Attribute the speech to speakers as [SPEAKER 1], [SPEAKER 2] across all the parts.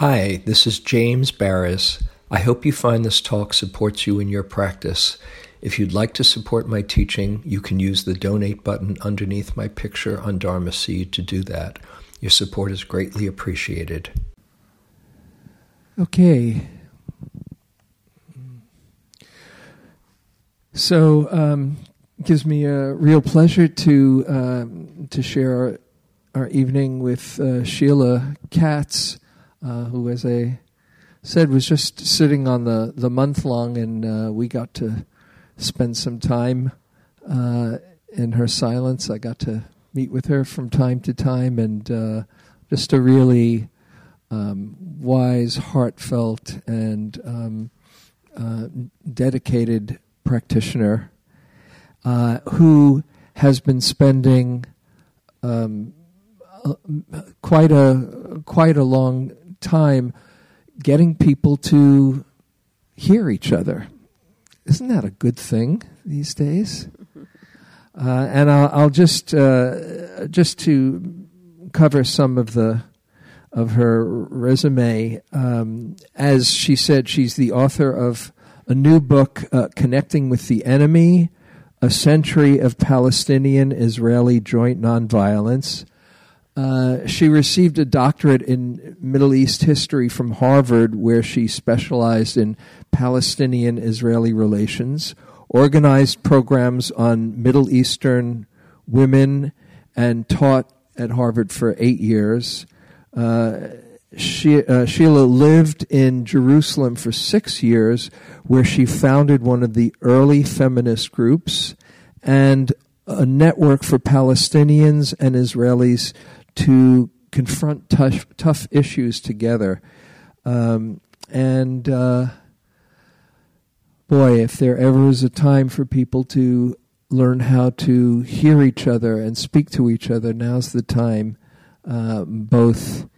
[SPEAKER 1] Hi, this is James Baraz. I hope you find this talk supports you in your practice. If you'd like to support my teaching, you can use the donate button underneath my picture on Dharma Seed to do that. Your support is greatly appreciated.
[SPEAKER 2] Okay. So, um, gives me a real pleasure to um, to share our, our evening with uh, Sheila Katz, uh, who, as I said, was just sitting on the, the month long, and uh, we got to spend some time uh, in her silence. I got to meet with her from time to time, and uh, just a really um, wise, heartfelt, and um, uh, dedicated practitioner uh, who has been spending um, quite a quite a long time getting people to hear each other. Isn't that a good thing these days? Uh, and I'll, I'll just uh, just to cover some of the of her resume. Um, as she said, she's the author of a new book, uh, "Connecting with the Enemy: A Century of Palestinian-Israeli Joint Nonviolence." Uh, she received a doctorate in Middle East history from Harvard, where she specialized in Palestinian Israeli relations, organized programs on Middle Eastern women, and taught at Harvard for eight years. Uh, she, uh, Sheila lived in Jerusalem for six years, where she founded one of the early feminist groups and a network for Palestinians and Israelis to confront tough, tough issues together. Um, and uh, boy, if there ever is a time for people to learn how to hear each other and speak to each other, now's the time, uh, both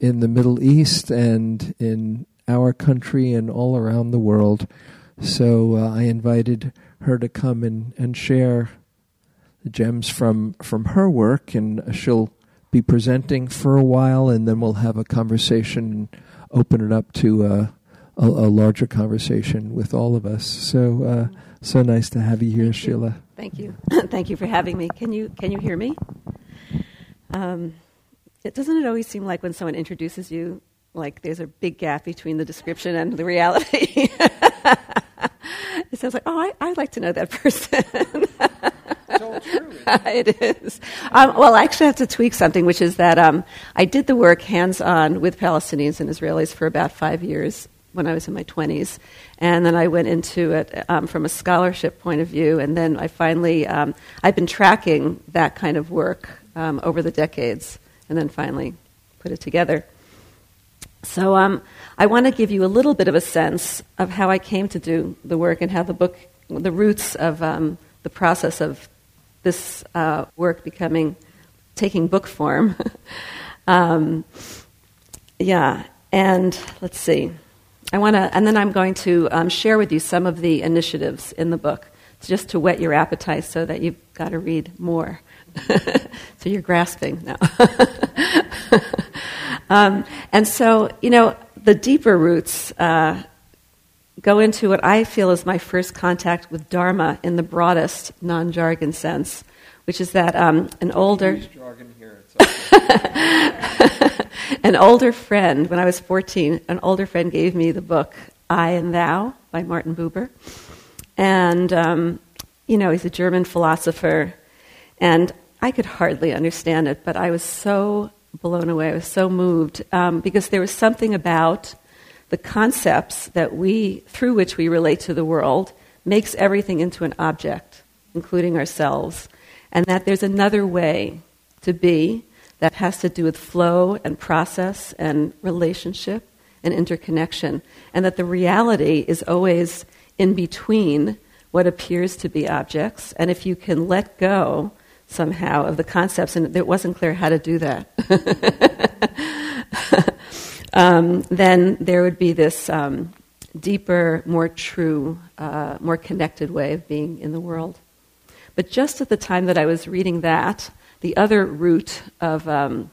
[SPEAKER 2] in the Middle East and in our country and all around the world. So uh, I invited her to come and, and share the gems from, from her work, and she'll be presenting for a while, and then we'll have a conversation and open it up to uh, a, a, larger conversation with all of us. So, uh, so nice to have you here,
[SPEAKER 3] Thank
[SPEAKER 2] Sheila.
[SPEAKER 3] You. Thank you. Thank you for having me. Can you can you hear me? Um, it doesn't it always seem like when someone introduces you, like there's a big gap between the description and the reality. it sounds like, oh, I, I'd like to know that person. it is. Um, well, I actually have to tweak something, which is that um, I did the work hands on with Palestinians and Israelis for about five years when I was in my 20s. And then I went into it um, from a scholarship point of view. And then I finally, um, I've been tracking that kind of work um, over the decades, and then finally put it together. So um, I want to give you a little bit of a sense of how I came to do the work and how the book, the roots of the process of this uh, work becoming taking book form. um, yeah, and let's see. I want to, and then I'm going to um, share with you some of the initiatives in the book, just to whet your appetite, so that you've got to read more. so you're grasping now. um, and so, you know, the deeper roots uh, go into what I feel is my first contact with Dharma in the broadest non jargon sense, which is that um, an older. an older friend, when I was 14, an older friend gave me the book I and Thou by Martin Buber. And, um, you know, he's a German philosopher. And I could hardly understand it, but I was so blown away. I was so moved um, because there was something about the concepts that we, through which we relate to the world, makes everything into an object, including ourselves, and that there's another way to be that has to do with flow and process and relationship and interconnection, and that the reality is always in between what appears to be objects, and if you can let go somehow of the concepts, and it wasn't clear how to do that. um, then there would be this um, deeper, more true, uh, more connected way of being in the world. But just at the time that I was reading that, the other root of um,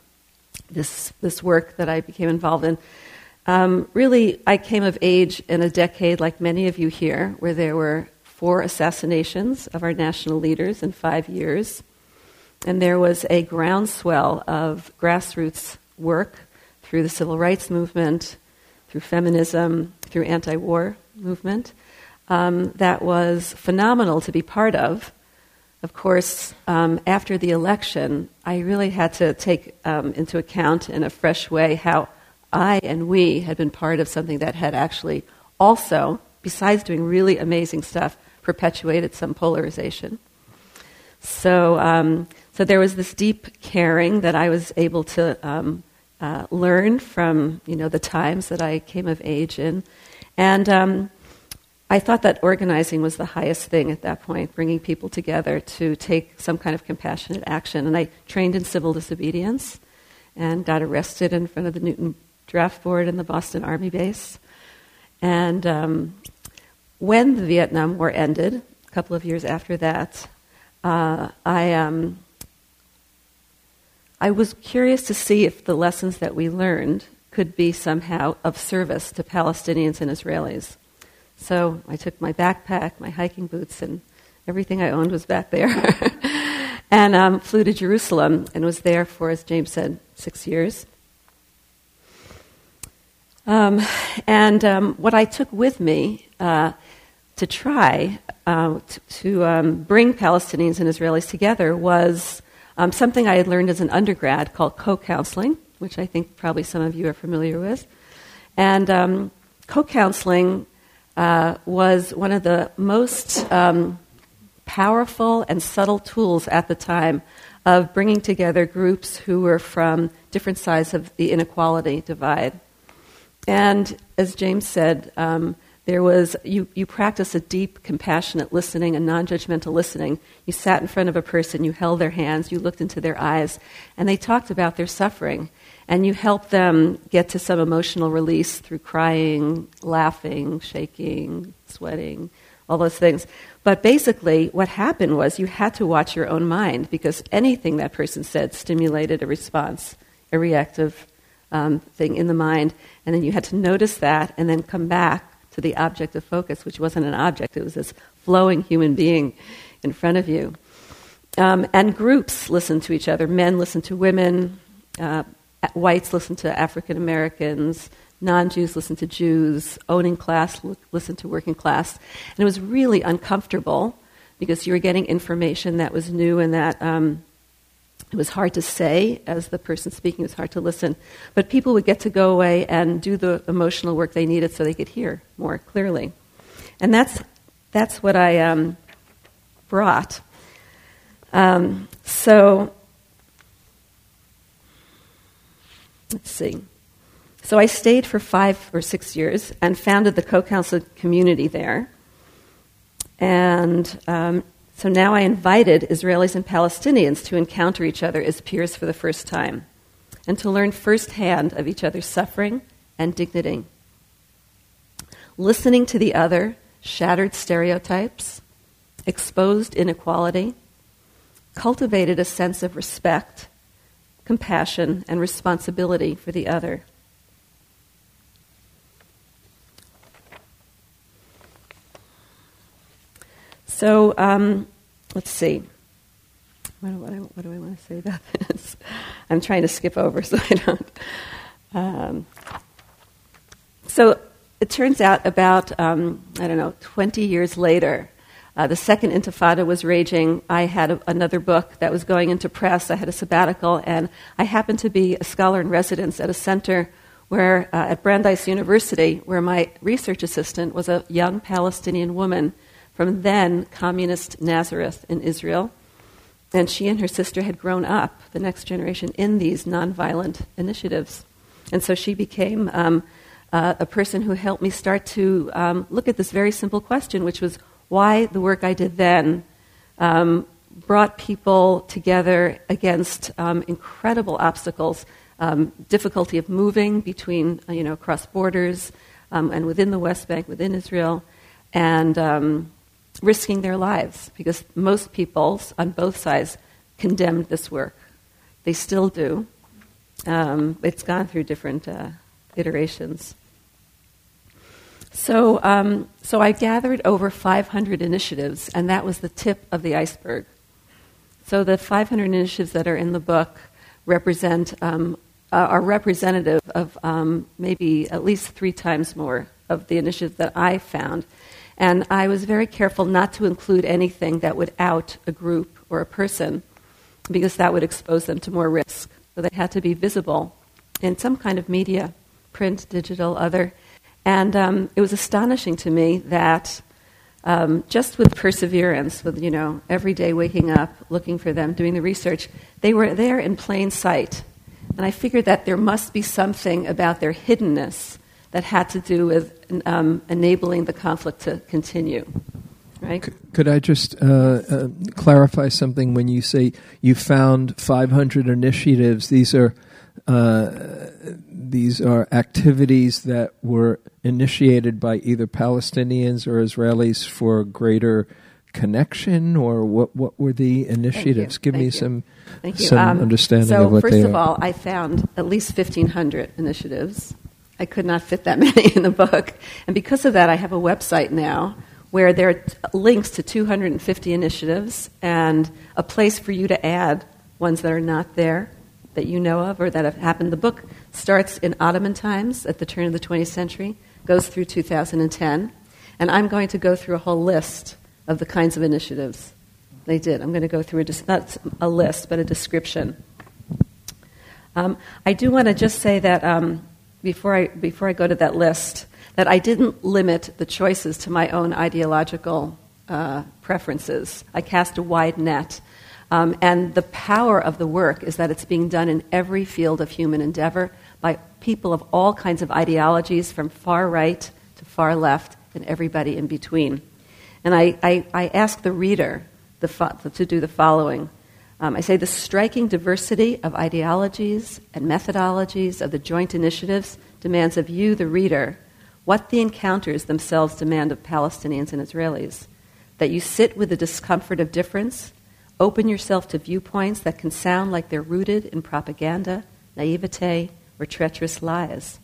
[SPEAKER 3] this, this work that I became involved in Um, really, I came of age in a decade like many of you here, where there were four assassinations of our national leaders in five years. And there was a groundswell of grassroots work through the civil rights movement, through feminism, through anti war movement, um, that was phenomenal to be part of. Of course, um, after the election, I really had to take um, into account in a fresh way how I and we had been part of something that had actually also, besides doing really amazing stuff, perpetuated some polarization. So, um, so there was this deep caring that I was able to um, uh, learn from, you know, the times that I came of age in, and um, I thought that organizing was the highest thing at that point, bringing people together to take some kind of compassionate action. And I trained in civil disobedience and got arrested in front of the Newton Draft Board in the Boston Army base. And um, when the Vietnam War ended, a couple of years after that, uh, I, um, I was curious to see if the lessons that we learned could be somehow of service to Palestinians and Israelis. So I took my backpack, my hiking boots, and everything I owned was back there. and um, flew to Jerusalem and was there for, as James said, six years. Um, and um, what I took with me uh, to try uh, to, to um, bring Palestinians and Israelis together was um, something I had learned as an undergrad called co counseling, which I think probably some of you are familiar with. And um, co counseling uh, was one of the most um, powerful and subtle tools at the time of bringing together groups who were from different sides of the inequality divide. And as James said, um, there was you, you practice a deep, compassionate listening, a non-judgmental listening. You sat in front of a person, you held their hands, you looked into their eyes, and they talked about their suffering. And you helped them get to some emotional release through crying, laughing, shaking, sweating, all those things. But basically, what happened was you had to watch your own mind because anything that person said stimulated a response, a reactive um, thing in the mind. And then you had to notice that and then come back to the object of focus, which wasn't an object, it was this flowing human being in front of you. Um, and groups listen to each other. Men listen to women, uh, whites listen to African Americans, non Jews listen to Jews, owning class listen to working class. And it was really uncomfortable because you were getting information that was new and that um, it was hard to say as the person speaking, it was hard to listen. But people would get to go away and do the emotional work they needed so they could hear more clearly. And that's, that's what I um, brought. Um, so, let's see. So I stayed for five or six years and founded the co counsel community there. And um, so now I invited Israelis and Palestinians to encounter each other as peers for the first time and to learn firsthand of each other's suffering and dignity. Listening to the other shattered stereotypes, exposed inequality, cultivated a sense of respect, compassion, and responsibility for the other. So um, let's see. What do, what, what do, I want to say about this? I'm trying to skip over so I don't. Um, so it turns out about, um, I don't know, 20 years later, uh, the second intifada was raging. I had a, another book that was going into press. I had a sabbatical, and I happened to be a scholar in residence at a center where, uh, at Brandeis University, where my research assistant was a young Palestinian woman from then communist Nazareth in Israel. And she and her sister had grown up, the next generation, in these nonviolent initiatives. And so she became um, uh, a person who helped me start to um, look at this very simple question, which was why the work I did then um, brought people together against um, incredible obstacles, um, difficulty of moving between, you know, across borders um, and within the West Bank, within Israel, and risking their lives because most people on both sides condemned this work. They still do. Um, it's gone through different uh, iterations. So, um, so I gathered over 500 initiatives, and that was the tip of the iceberg. So the 500 initiatives that are in the book represent um, are representative of um, maybe at least three times more of the initiatives that I found. And I was very careful not to include anything that would out a group or a person because that would expose them to more risk. So they had to be visible in some kind of media, print, digital, other. And um, it was astonishing to me that um, just with perseverance, with you know every day waking up, looking for them, doing the research, they were there in plain sight. And I figured that there must be something about their hiddenness that had to do with um, enabling the conflict to continue. Right?
[SPEAKER 2] Could I just uh, uh, clarify something when you say you found 500 initiatives? These are uh, these are activities that were initiated by either Palestinians or Israelis for greater connection, or what? What were the initiatives? Give
[SPEAKER 3] Thank
[SPEAKER 2] me
[SPEAKER 3] you.
[SPEAKER 2] some
[SPEAKER 3] Thank you.
[SPEAKER 2] some
[SPEAKER 3] Um,
[SPEAKER 2] understanding
[SPEAKER 3] so
[SPEAKER 2] of what
[SPEAKER 3] first of all, I found at least 1,500 initiatives. I could not fit that many in the book. And because of that, I have a website now where there are t- links to 250 initiatives and a place for you to add ones that are not there that you know of or that have happened. The book starts in Ottoman times at the turn of the 20th century, goes through 2010, and I'm going to go through a whole list of the kinds of initiatives they did. I'm going to go through a, dis- not a list, but a description. Um, I do want to just say that um, before, I, before I go to that list, that I didn't limit the choices to my own ideological uh, preferences. I cast a wide net. Um, and the power of the work is that it's being done in every field of human endeavor by people of all kinds of ideologies, from far right to far left, and everybody in between. And I, I, I ask the reader the fo- to do the following. Um, I say the striking diversity of ideologies and methodologies of the joint initiatives demands of you, the reader, what the encounters themselves demand of Palestinians and Israelis. That you sit with the discomfort of difference, open yourself to viewpoints that can sound like they're rooted in propaganda, naivete, or treacherous lies.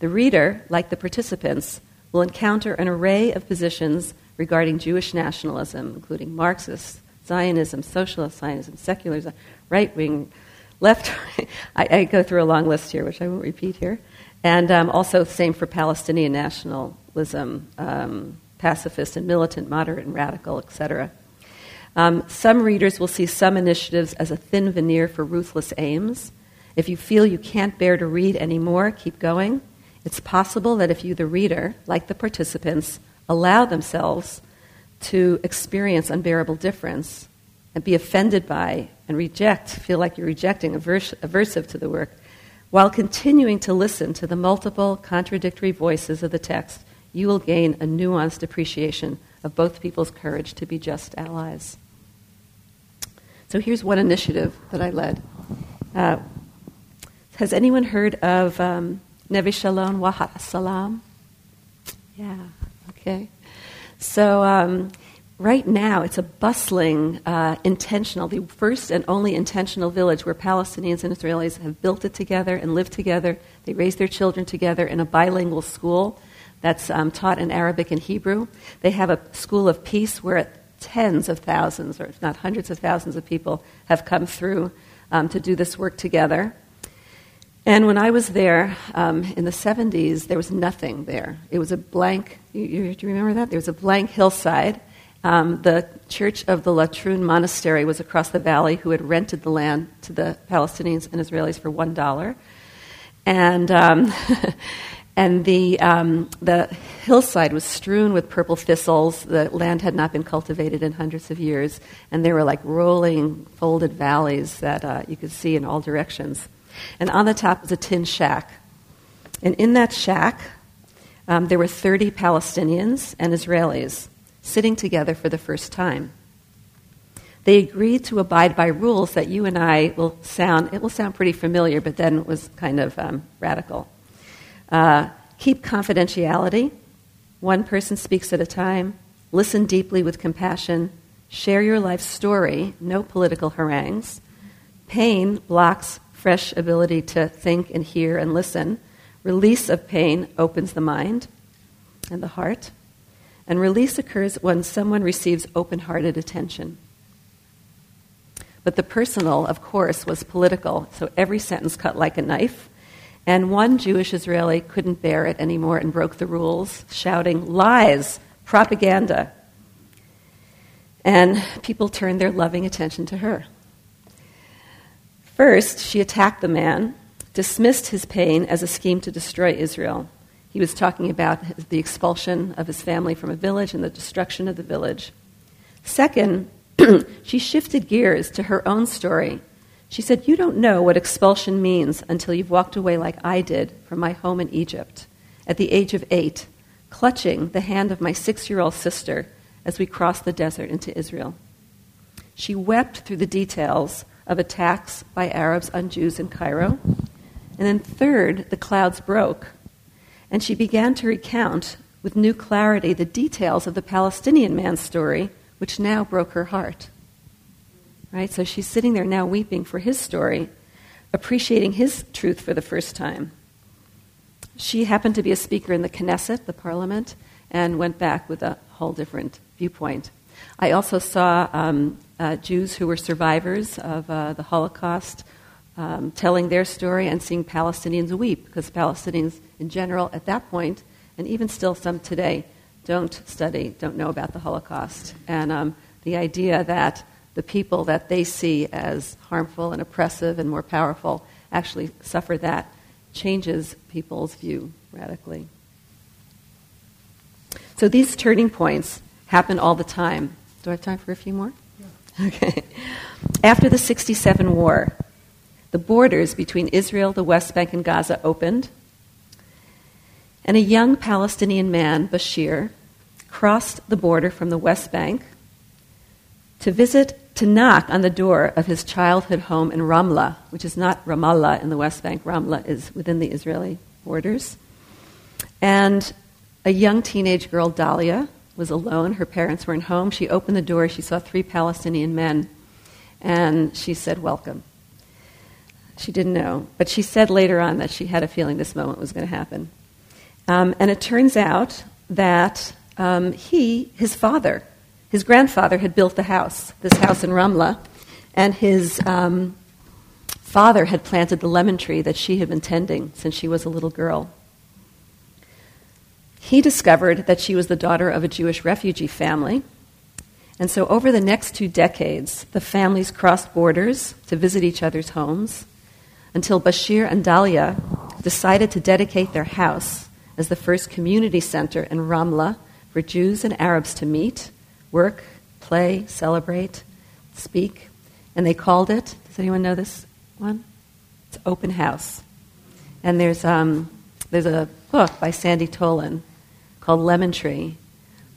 [SPEAKER 3] The reader, like the participants, will encounter an array of positions regarding Jewish nationalism, including Marxist, Zionism, socialist Zionism, secularism, right wing, left. I, I, go through a long list here, which I won't repeat here. And um, also, same for Palestinian nationalism, um, pacifist and militant, moderate and radical, etc. Um, some readers will see some initiatives as a thin veneer for ruthless aims. If you feel you can't bear to read anymore, keep going. It's possible that if you, the reader, like the participants, allow themselves to experience unbearable difference and be offended by and reject, feel like you're rejecting, averse, aversive to the work, while continuing to listen to the multiple contradictory voices of the text, you will gain a nuanced appreciation of both people's courage to be just allies. So here's one initiative that I led. Uh, has anyone heard of um, Neve Shalom Wahat Salam? Yeah, okay. So um, right now, it's a bustling, uh, intentional, the first and only intentional village where Palestinians and Israelis have built it together and lived together. They raise their children together in a bilingual school that's um, taught in Arabic and Hebrew. They have a school of peace where tens of thousands, or if not hundreds of thousands of people, have come through um, to do this work together. And when I was there um, in the 70s, there was nothing there. It was a blank, you, you, do you remember that? There was a blank hillside. Um, the church of the Latrun Monastery was across the valley, who had rented the land to the Palestinians and Israelis for $1. And, um, and the, um, the hillside was strewn with purple thistles. The land had not been cultivated in hundreds of years. And there were like rolling, folded valleys that uh, you could see in all directions. And on the top was a tin shack. And in that shack, um, there were 30 Palestinians and Israelis sitting together for the first time. They agreed to abide by rules that you and I will sound, it will sound pretty familiar, but then it was kind of um, radical. Uh, keep confidentiality. One person speaks at a time. Listen deeply with compassion. Share your life story. No political harangues. Pain blocks fresh ability to think and hear and listen. Release of pain opens the mind and the heart. And release occurs when someone receives open hearted attention. But the personal, of course, was political, so every sentence cut like a knife. And one Jewish Israeli couldn't bear it anymore and broke the rules, shouting, Lies! Propaganda! And people turned their loving attention to her. First, she attacked the man, dismissed his pain as a scheme to destroy Israel. He was talking about the expulsion of his family from a village and the destruction of the village. Second, she shifted gears to her own story. She said, You don't know what expulsion means until you've walked away like I did from my home in Egypt at the age of eight, clutching the hand of my six year old sister as we crossed the desert into Israel. She wept through the details of attacks by Arabs on Jews in Cairo. And then, third, the clouds broke, and she began to recount with new clarity the details of the Palestinian man's story which now broke her heart. Right? So she's sitting there now weeping for his story, appreciating his truth for the first time. She happened to be a speaker in the Knesset, the parliament, and went back with a whole different viewpoint. I also saw um, uh, Jews who were survivors of uh, the Holocaust um, telling their story and seeing Palestinians weep, because Palestinians in general at that point, and even still some today, don't study, don't know about the Holocaust. And um, the idea that the people that they see as harmful and oppressive and more powerful actually suffer that changes people's view radically. So these turning points happen all the time. Do I have time for a few more? Okay. After the 67 war, the borders between Israel, the West Bank, and Gaza opened and a young Palestinian man, Bashir, crossed the border from the West Bank to visit, to knock on the door of his childhood home in Ramlah, which is not Ramallah in the West Bank. Ramlah is within the Israeli borders. And a young teenage girl, Dahlia, was alone. Her parents weren't home. She opened the door. She saw three Palestinian men. And she said, Welcome. She didn't know. But she said later on that she had a feeling this moment was going to happen. Um, and it turns out that um, he, his father, his grandfather had built the house, this house in Ramla, and his um, father had planted the lemon tree that she had been tending since she was a little girl. He discovered that she was the daughter of a Jewish refugee family. And so, over the next two decades, the families crossed borders to visit each other's homes until Bashir and Dahlia decided to dedicate their house as the first community center in Ramla for Jews and Arabs to meet, work, play, celebrate, speak. And they called it, does anyone know this one? It's Open House. And there's, um, there's a book by Sandy Tolan called Lemon Tree.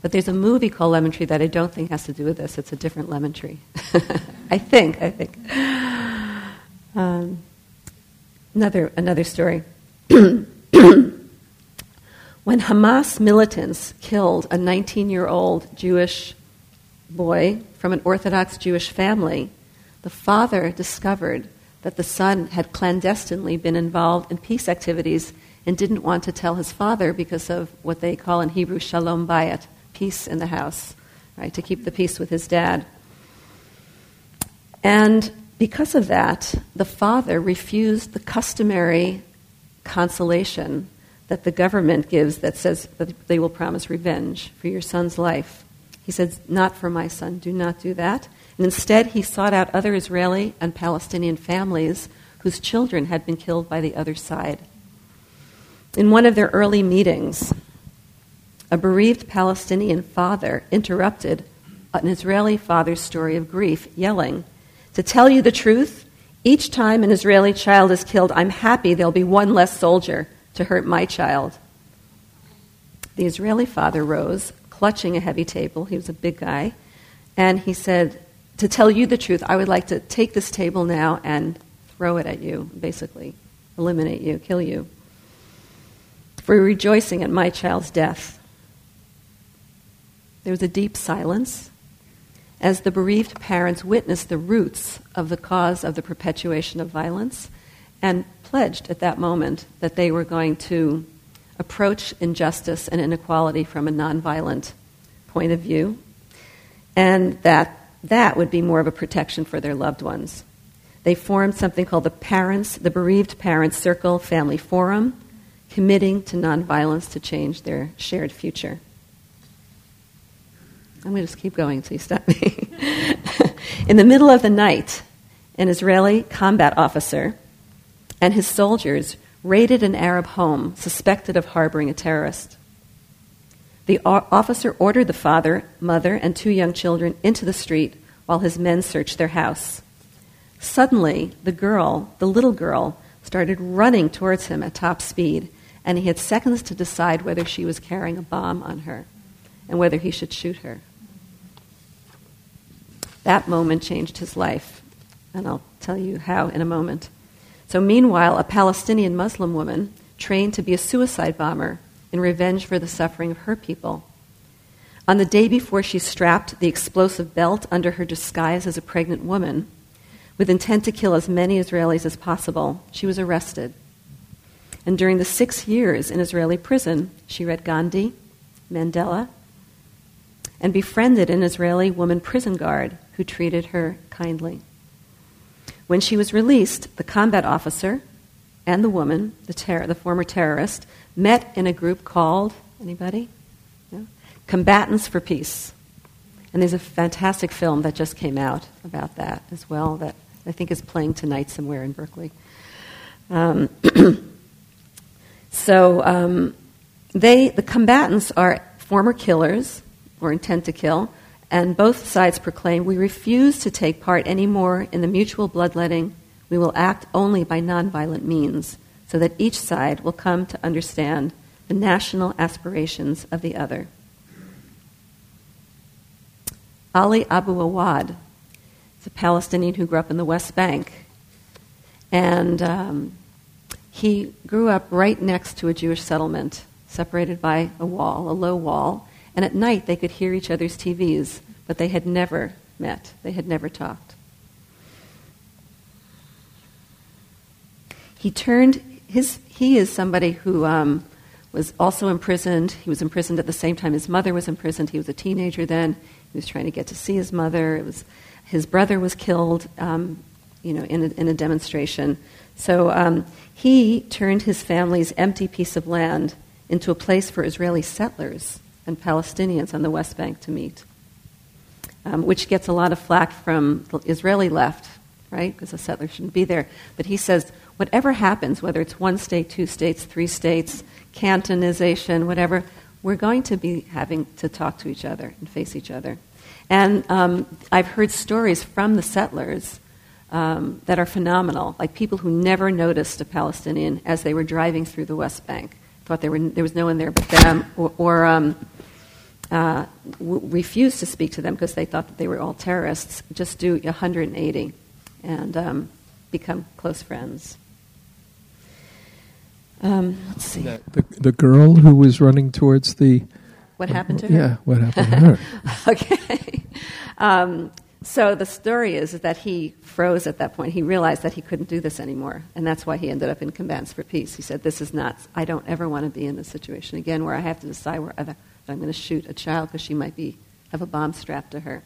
[SPEAKER 3] But there's a movie called Lemon Tree that I don't think has to do with this. It's a different lemon tree. I think, I think. Um, another, another story. When Hamas militants killed a 19 year old Jewish boy from an Orthodox Jewish family, the father discovered that the son had clandestinely been involved in peace activities and didn't want to tell his father because of what they call in Hebrew shalom bayit, peace in the house, right, to keep the peace with his dad. And because of that, the father refused the customary consolation that the government gives that says that they will promise revenge for your son's life. He said, Not for my son, do not do that. And instead, he sought out other Israeli and Palestinian families whose children had been killed by the other side. In one of their early meetings, a bereaved Palestinian father interrupted an Israeli father's story of grief, yelling, To tell you the truth, each time an Israeli child is killed, I'm happy there'll be one less soldier to hurt my child. The Israeli father rose, clutching a heavy table. He was a big guy. And he said, To tell you the truth, I would like to take this table now and throw it at you, basically, eliminate you, kill you, for rejoicing at my child's death. There was a deep silence as the bereaved parents witnessed the roots of the cause of the perpetuation of violence and pledged at that moment that they were going to approach injustice and inequality from a nonviolent point of view, and that that would be more of a protection for their loved ones. They formed something called the Parents, the Bereaved Parents Circle Family Forum, committing to nonviolence to change their shared future. I'm going to just keep going until you stop me. In the middle of the night, an Israeli combat officer and his soldiers raided an Arab home suspected of harboring a terrorist. The officer ordered the father, mother, and two young children into the street while his men searched their house. Suddenly, the girl, the little girl, started running towards him at top speed, and he had seconds to decide whether she was carrying a bomb on her and whether he should shoot her. That moment changed his life, and I'll tell you how in a moment. So, meanwhile, a Palestinian Muslim woman trained to be a suicide bomber in revenge for the suffering of her people. On the day before she strapped the explosive belt under her disguise as a pregnant woman, with intent to kill as many Israelis as possible, she was arrested. And during the six years in Israeli prison, she read Gandhi, Mandela, and befriended an Israeli woman prison guard who treated her kindly. When she was released, the combat officer and the woman, the, the former terrorist, met in a group called, anybody? Combatants for Peace. And there's a fantastic film that just came out about that as well that I think is playing tonight somewhere in Berkeley. Um, so um, they, the combatants are former killers or intent to kill and both sides proclaim we refuse to take part anymore in the mutual bloodletting. We will act only by nonviolent means, so that each side will come to understand the national aspirations of the other. Ali Abu Awad is a Palestinian who grew up in the West Bank. And um, he grew up right next to a Jewish settlement, separated by a wall, a low wall and at night they could hear each other's TVs, but they had never met, they had never talked. He turned his, he is somebody who um, was also imprisoned. He was imprisoned at the same time his mother was imprisoned. He was a teenager then. He was trying to get to see his mother. It was, his brother was killed, um, you know, in a, in a demonstration. So um, he turned his family's empty piece of land into a place for Israeli settlers and Palestinians on the West Bank to meet, um, which gets a lot of flack from the Israeli left, right? Because the settlers shouldn't be there. But he says, whatever happens, whether it's one state, two states, three states, cantonization, whatever, we're going to be having to talk to each other and face each other. And um, I've heard stories from the settlers um, that are phenomenal, like people who never noticed a Palestinian as they were driving through the West Bank, thought there, were, there was no one there but them, or, or um, uh, w- refused to speak to them because they thought that they were all terrorists, just do 180 and um, become close friends. Um, let's see.
[SPEAKER 2] The, the girl who was running towards the.
[SPEAKER 3] What happened to her?
[SPEAKER 2] Yeah, what happened to her?
[SPEAKER 3] okay. Um, so the story is, that he froze at that point. He realized that he couldn't do this anymore, and that's why he ended up in Combatants for Peace. He said, "This is not. I don't ever want to be in this situation again, where I have to decide whether I'm going to shoot a child because she might be have a bomb strapped to her."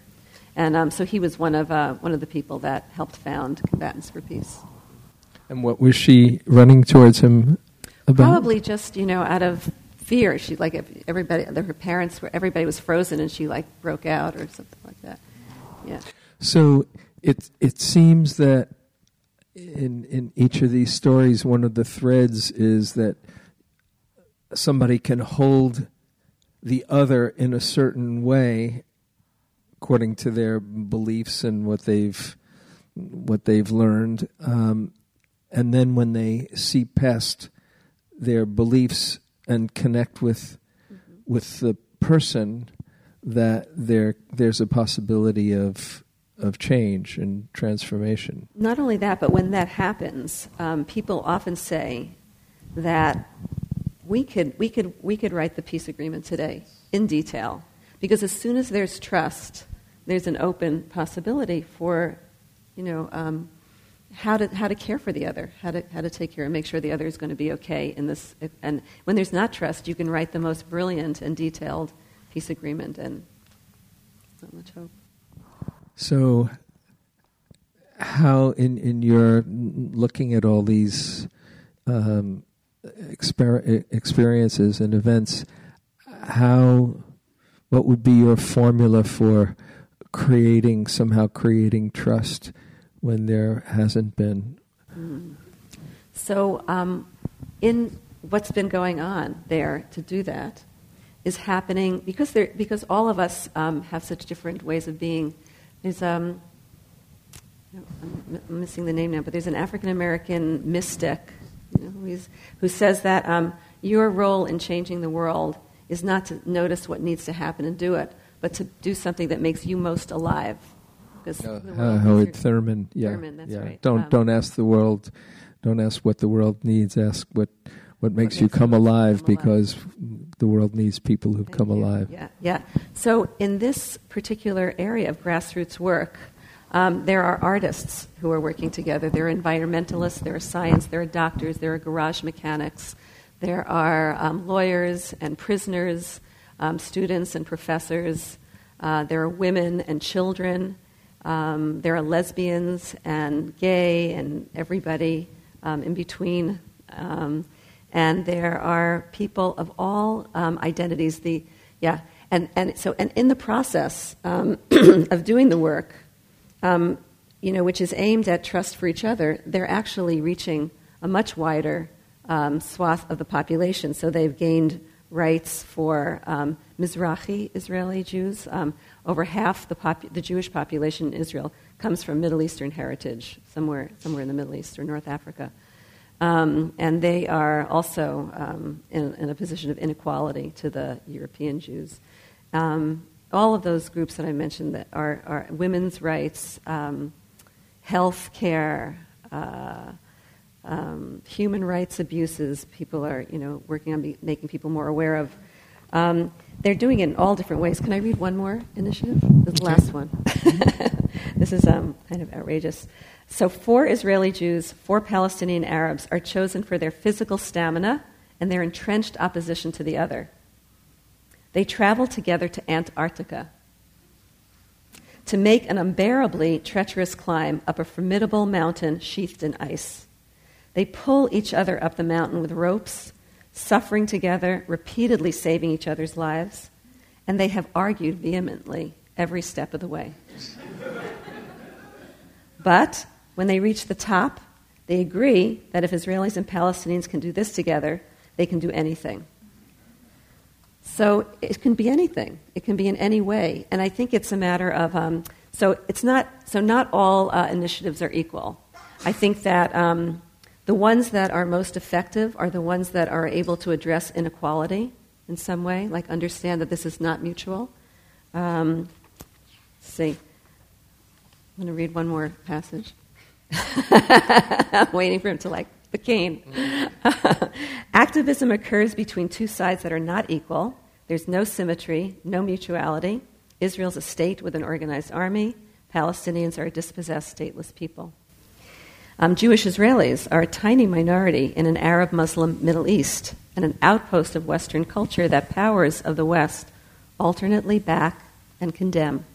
[SPEAKER 3] And um, so he was one of uh, one of the people that helped found Combatants for Peace.
[SPEAKER 2] And what was she running towards him about?
[SPEAKER 3] Probably just you know out of fear. She like everybody, her parents were everybody was frozen, and she like broke out or something like that. Yeah.
[SPEAKER 2] So it it seems that in in each of these stories, one of the threads is that somebody can hold the other in a certain way according to their beliefs and what they've what they've learned um, and then when they see past their beliefs and connect with mm-hmm. with the person that there there's a possibility of of change and transformation.
[SPEAKER 3] Not only that, but when that happens, um, people often say that we could we could we could write the peace agreement today in detail because as soon as there's trust, there's an open possibility for you know um, how to how to care for the other, how to how to take care and make sure the other is going to be okay in this. And when there's not trust, you can write the most brilliant and detailed peace agreement, and not much hope.
[SPEAKER 2] So, how in in your looking at all these um, exper- experiences and events, how what would be your formula for creating somehow creating trust when there hasn't been?
[SPEAKER 3] Mm. So, um, in what's been going on there to do that is happening because there because all of us um, have such different ways of being. There's um, I'm missing the name now, but there's an African American mystic you know, who says that um, your role in changing the world is not to notice what needs to happen and do it, but to do something that makes you most alive.
[SPEAKER 2] Because uh, uh, Howard Thurman, yeah,
[SPEAKER 3] Thurman, that's
[SPEAKER 2] yeah.
[SPEAKER 3] right.
[SPEAKER 2] Don't
[SPEAKER 3] um,
[SPEAKER 2] don't ask the world, don't ask what the world needs. Ask what what makes what you come alive, come because alive. The world needs people who've Thank come you. alive.
[SPEAKER 3] Yeah, yeah. So in this particular area of grassroots work, um, there are artists who are working together. There are environmentalists, there are science, there are doctors, there are garage mechanics, there are um, lawyers and prisoners, um, students and professors, uh, there are women and children, um, there are lesbians and gay and everybody um, in between. Um, and there are people of all identities. The, yeah, and, and so and in the process of doing the work, um, you know, which is aimed at trust for each other, they're actually reaching a much wider um, swath of the population. So they've gained rights for um, Mizrahi Israeli Jews. Um, over half the, popu- the Jewish population in Israel comes from Middle Eastern heritage, somewhere, somewhere in the Middle East or North Africa. Um, and they are also um, in, in, a position of inequality to the European Jews. Um, all of those groups that I mentioned that are, are women's rights, um, health care, uh, um, human rights abuses. People are, you know, working on be, making people more aware of. Um, they're doing it in all different ways. Can I read one more initiative? The last one. this is um, kind of outrageous. So, four Israeli Jews, four Palestinian Arabs are chosen for their physical stamina and their entrenched opposition to the other. They travel together to Antarctica to make an unbearably treacherous climb up a formidable mountain sheathed in ice. They pull each other up the mountain with ropes, suffering together, repeatedly saving each other's lives, and they have argued vehemently every step of the way. but when they reach the top, they agree that if Israelis and Palestinians can do this together, they can do anything. So it can be anything. It can be in any way, and I think it's a matter of. Um, so it's not. So not all uh, initiatives are equal. I think that um, the ones that are most effective are the ones that are able to address inequality in some way, like understand that this is not mutual. Um, see, I'm going to read one more passage. I'm waiting for him to like the cane. Activism occurs between two sides that are not equal there's no symmetry, no mutuality. Israel's a state with an organized army. Palestinians are a dispossessed, stateless people. Um, Jewish Israelis are a tiny minority in an Arab Muslim Middle East and an outpost of Western culture that powers of the West alternately back and condemn.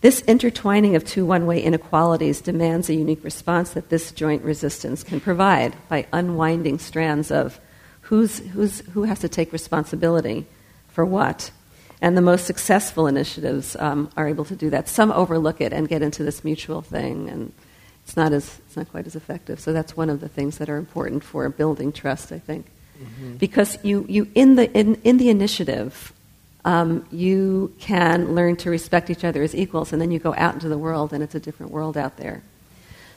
[SPEAKER 3] This intertwining of two one way inequalities demands a unique response that this joint resistance can provide by unwinding strands of who's, who's, who has to take responsibility for what. And the most successful initiatives um, are able to do that. Some overlook it and get into this mutual thing, and it's not, as, it's not quite as effective. So that's one of the things that are important for building trust, I think. Mm-hmm. Because you, you in, the, in, in the initiative, um, you can learn to respect each other as equals, and then you go out into the world, and it's a different world out there.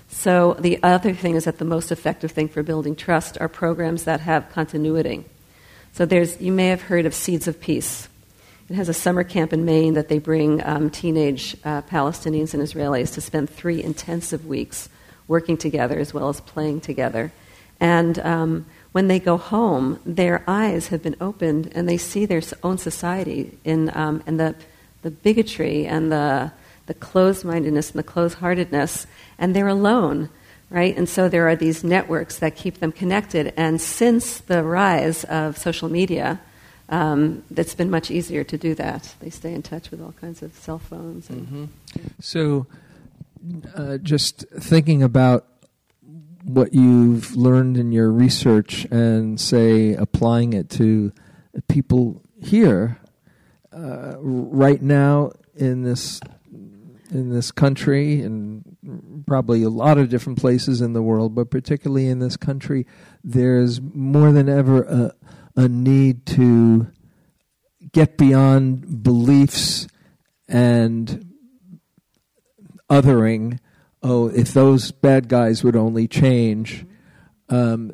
[SPEAKER 3] So the other thing is that the most effective thing for building trust are programs that have continuity. So there's, you may have heard of Seeds of Peace. It has a summer camp in Maine that they bring um, teenage uh, Palestinians and Israelis to spend three intensive weeks working together as well as playing together. And um, when they go home, their eyes have been opened and they see their own society in, um, and the, the bigotry and the, the closed mindedness and the closed heartedness, and they're alone right? And so there are these networks that keep them connected. And since the rise of social media, um, it's been much easier to do that. They stay in touch with all kinds of cell phones. And,
[SPEAKER 2] mm-hmm. So, uh, just thinking about what you've learned in your research and say applying it to people here uh, right now in this in this country and probably a lot of different places in the world, but particularly in this country, there's more than ever a, a need to get beyond beliefs and othering. Oh, if those bad guys would only change. Um,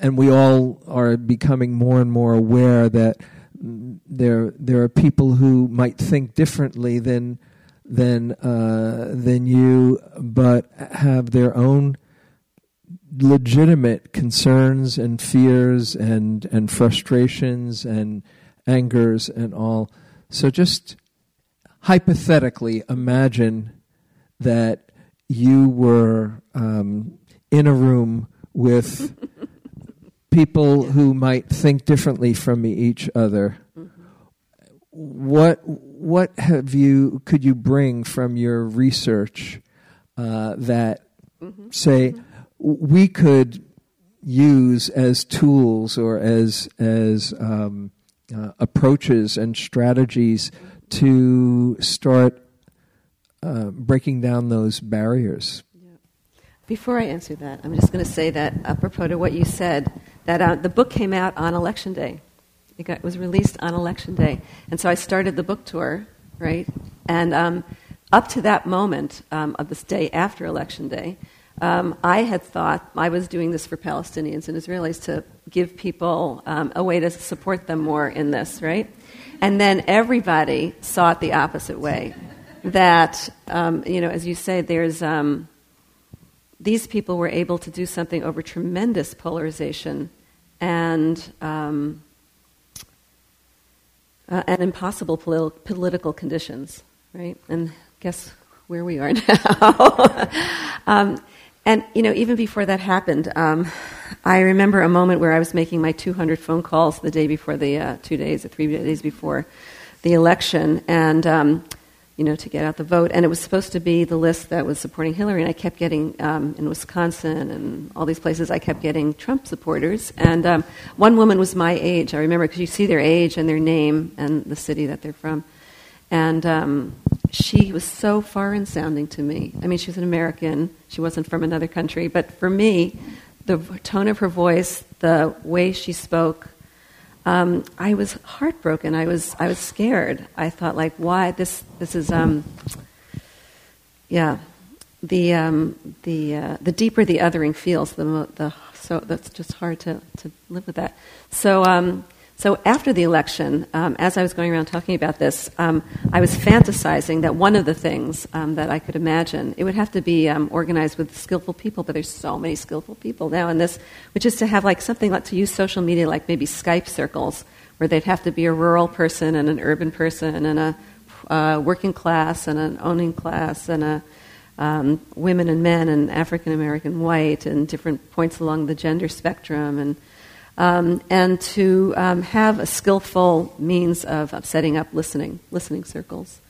[SPEAKER 2] and we all are becoming more and more aware that there there are people who might think differently than than uh, than you, but have their own legitimate concerns and fears and and frustrations and angers and all. So just hypothetically imagine that you were um, in a room with people who might think differently from each other. Mm-hmm. What what have you could you bring from your research uh, that mm-hmm. say mm-hmm. we could use as tools or as as um, uh, approaches and strategies to start uh, breaking down those barriers.
[SPEAKER 3] Before I answer that, I'm just going to say that apropos to what you said, that uh, the book came out on election day. It, got, was released on election day, and so I started the book tour, right? And um, up to that moment um, of this day after election day, um, I had thought I was doing this for Palestinians and Israelis to give people um, a way to support them more in this, right? And then everybody saw it the opposite way. That, um, you know, as you say, there's um, these people were able to do something over tremendous polarization and um, uh, and impossible poli- political conditions, right? And guess where we are now. um, and you know, even before that happened, um, I remember a moment where I was making my 200 phone calls the day before the uh, two days or three days before the election, and um, you know, to get out the vote. And it was supposed to be the list that was supporting Hillary, and I kept getting um, in Wisconsin and all these places. I kept getting Trump supporters, and um, one woman was my age. I remember because you see their age and their name and the city that they're from, and um, she was so foreign sounding to me. I mean, she was an American. She wasn't from another country, but for me, the tone of her voice, the way she spoke, um, I was heartbroken. I was I was scared. I thought like, why this this is um, yeah, the um, the uh, the deeper the othering feels, the the so that's just hard to to live with that. So um, so after the election, um, as I was going around talking about this, um, I was fantasizing that one of the things um, that I could imagine it would have to be um, organized with skillful people, but there's so many skillful people now in this, which is to have like something like to use social media like maybe Skype circles, where they'd have to be a rural person and an urban person and a uh, working class and an owning class and a um, women and men and African American white and different points along the gender spectrum and um, and to um, have a skillful means of, of, setting up listening, listening circles.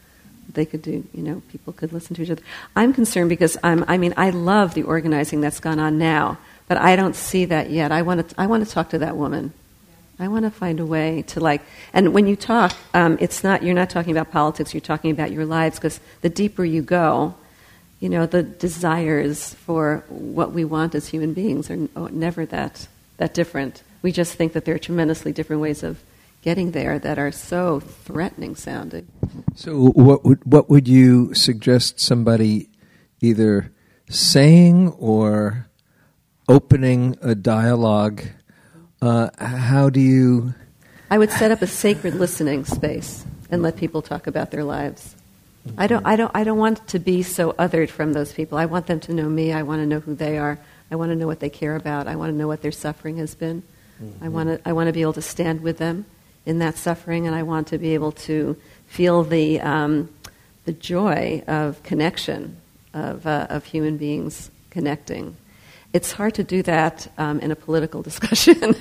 [SPEAKER 3] They could do, you know, people could listen to each other. I'm concerned because I'm, I mean, I love the organizing that's gone on now, but I don't see that yet. I want to, I want to talk to that woman. I want to find a way to like, and when you talk, um, it's not, you're not talking about politics, you're talking about your lives because the deeper you go, you know, the desires for what we want as human beings are never that, that different. We just think that there are tremendously different ways of getting there that are so threatening sounding.
[SPEAKER 2] So, what would, what would you suggest somebody either saying or opening a dialogue? Uh, how do you?
[SPEAKER 3] I would set up a sacred listening space and let people talk about their lives. I don't, I don't, I don't want to be so othered from those people. I want them to know me. I want to know who they are. I want to know what they care about. I want to know what their suffering has been. Mm-hmm. I want to I want to be able to stand with them in that suffering, and I want to be able to feel the um, the joy of connection of uh, of human beings connecting. It's hard to do that um, in a political discussion.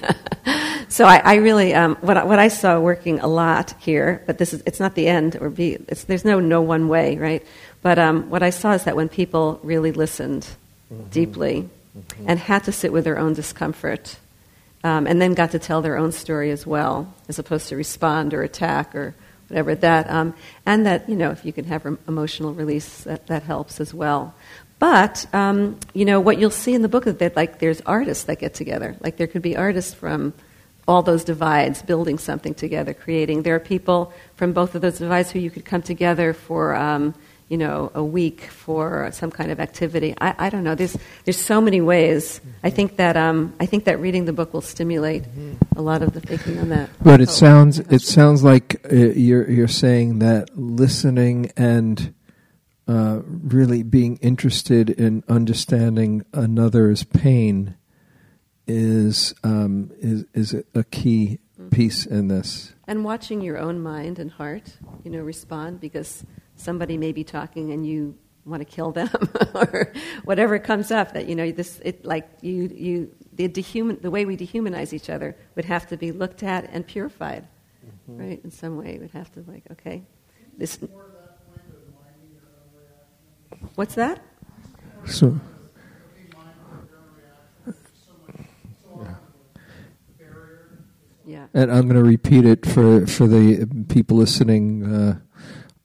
[SPEAKER 3] so I, I really, um, what, I, what I saw working a lot here, but this is, it's not the end, or be, there's no no one way, right? But um, what I saw is that when people really listened mm-hmm. deeply mm-hmm. and had to sit with their own discomfort, um, and then got to tell their own story as well, as opposed to respond or attack or whatever that, um, and that you know if you can have emotional release, that, that helps as well. But um, you know what you'll see in the book is that like there's artists that get together. Like there could be artists from all those divides building something together, creating. There are people from both of those divides who you could come together for. Um, you know, a week for some kind of activity. I, I don't know. There's there's so many ways. I think that um, I think that reading the book will stimulate a lot of the thinking on that.
[SPEAKER 2] But it oh, sounds it sounds like uh, you're you're saying that listening and uh, really being interested in understanding another's pain is um, is is a key mm-hmm. piece in this.
[SPEAKER 3] And watching your own mind and heart, you know, respond because somebody may be talking and you want to kill them or whatever comes up that you know this it like you you the dehuman the way we dehumanize each other would have to be looked at and purified mm-hmm. right in some way. Would have to like okay this what's that?
[SPEAKER 2] So
[SPEAKER 3] yeah.
[SPEAKER 2] and i'm going to repeat it for for the people listening uh, uh,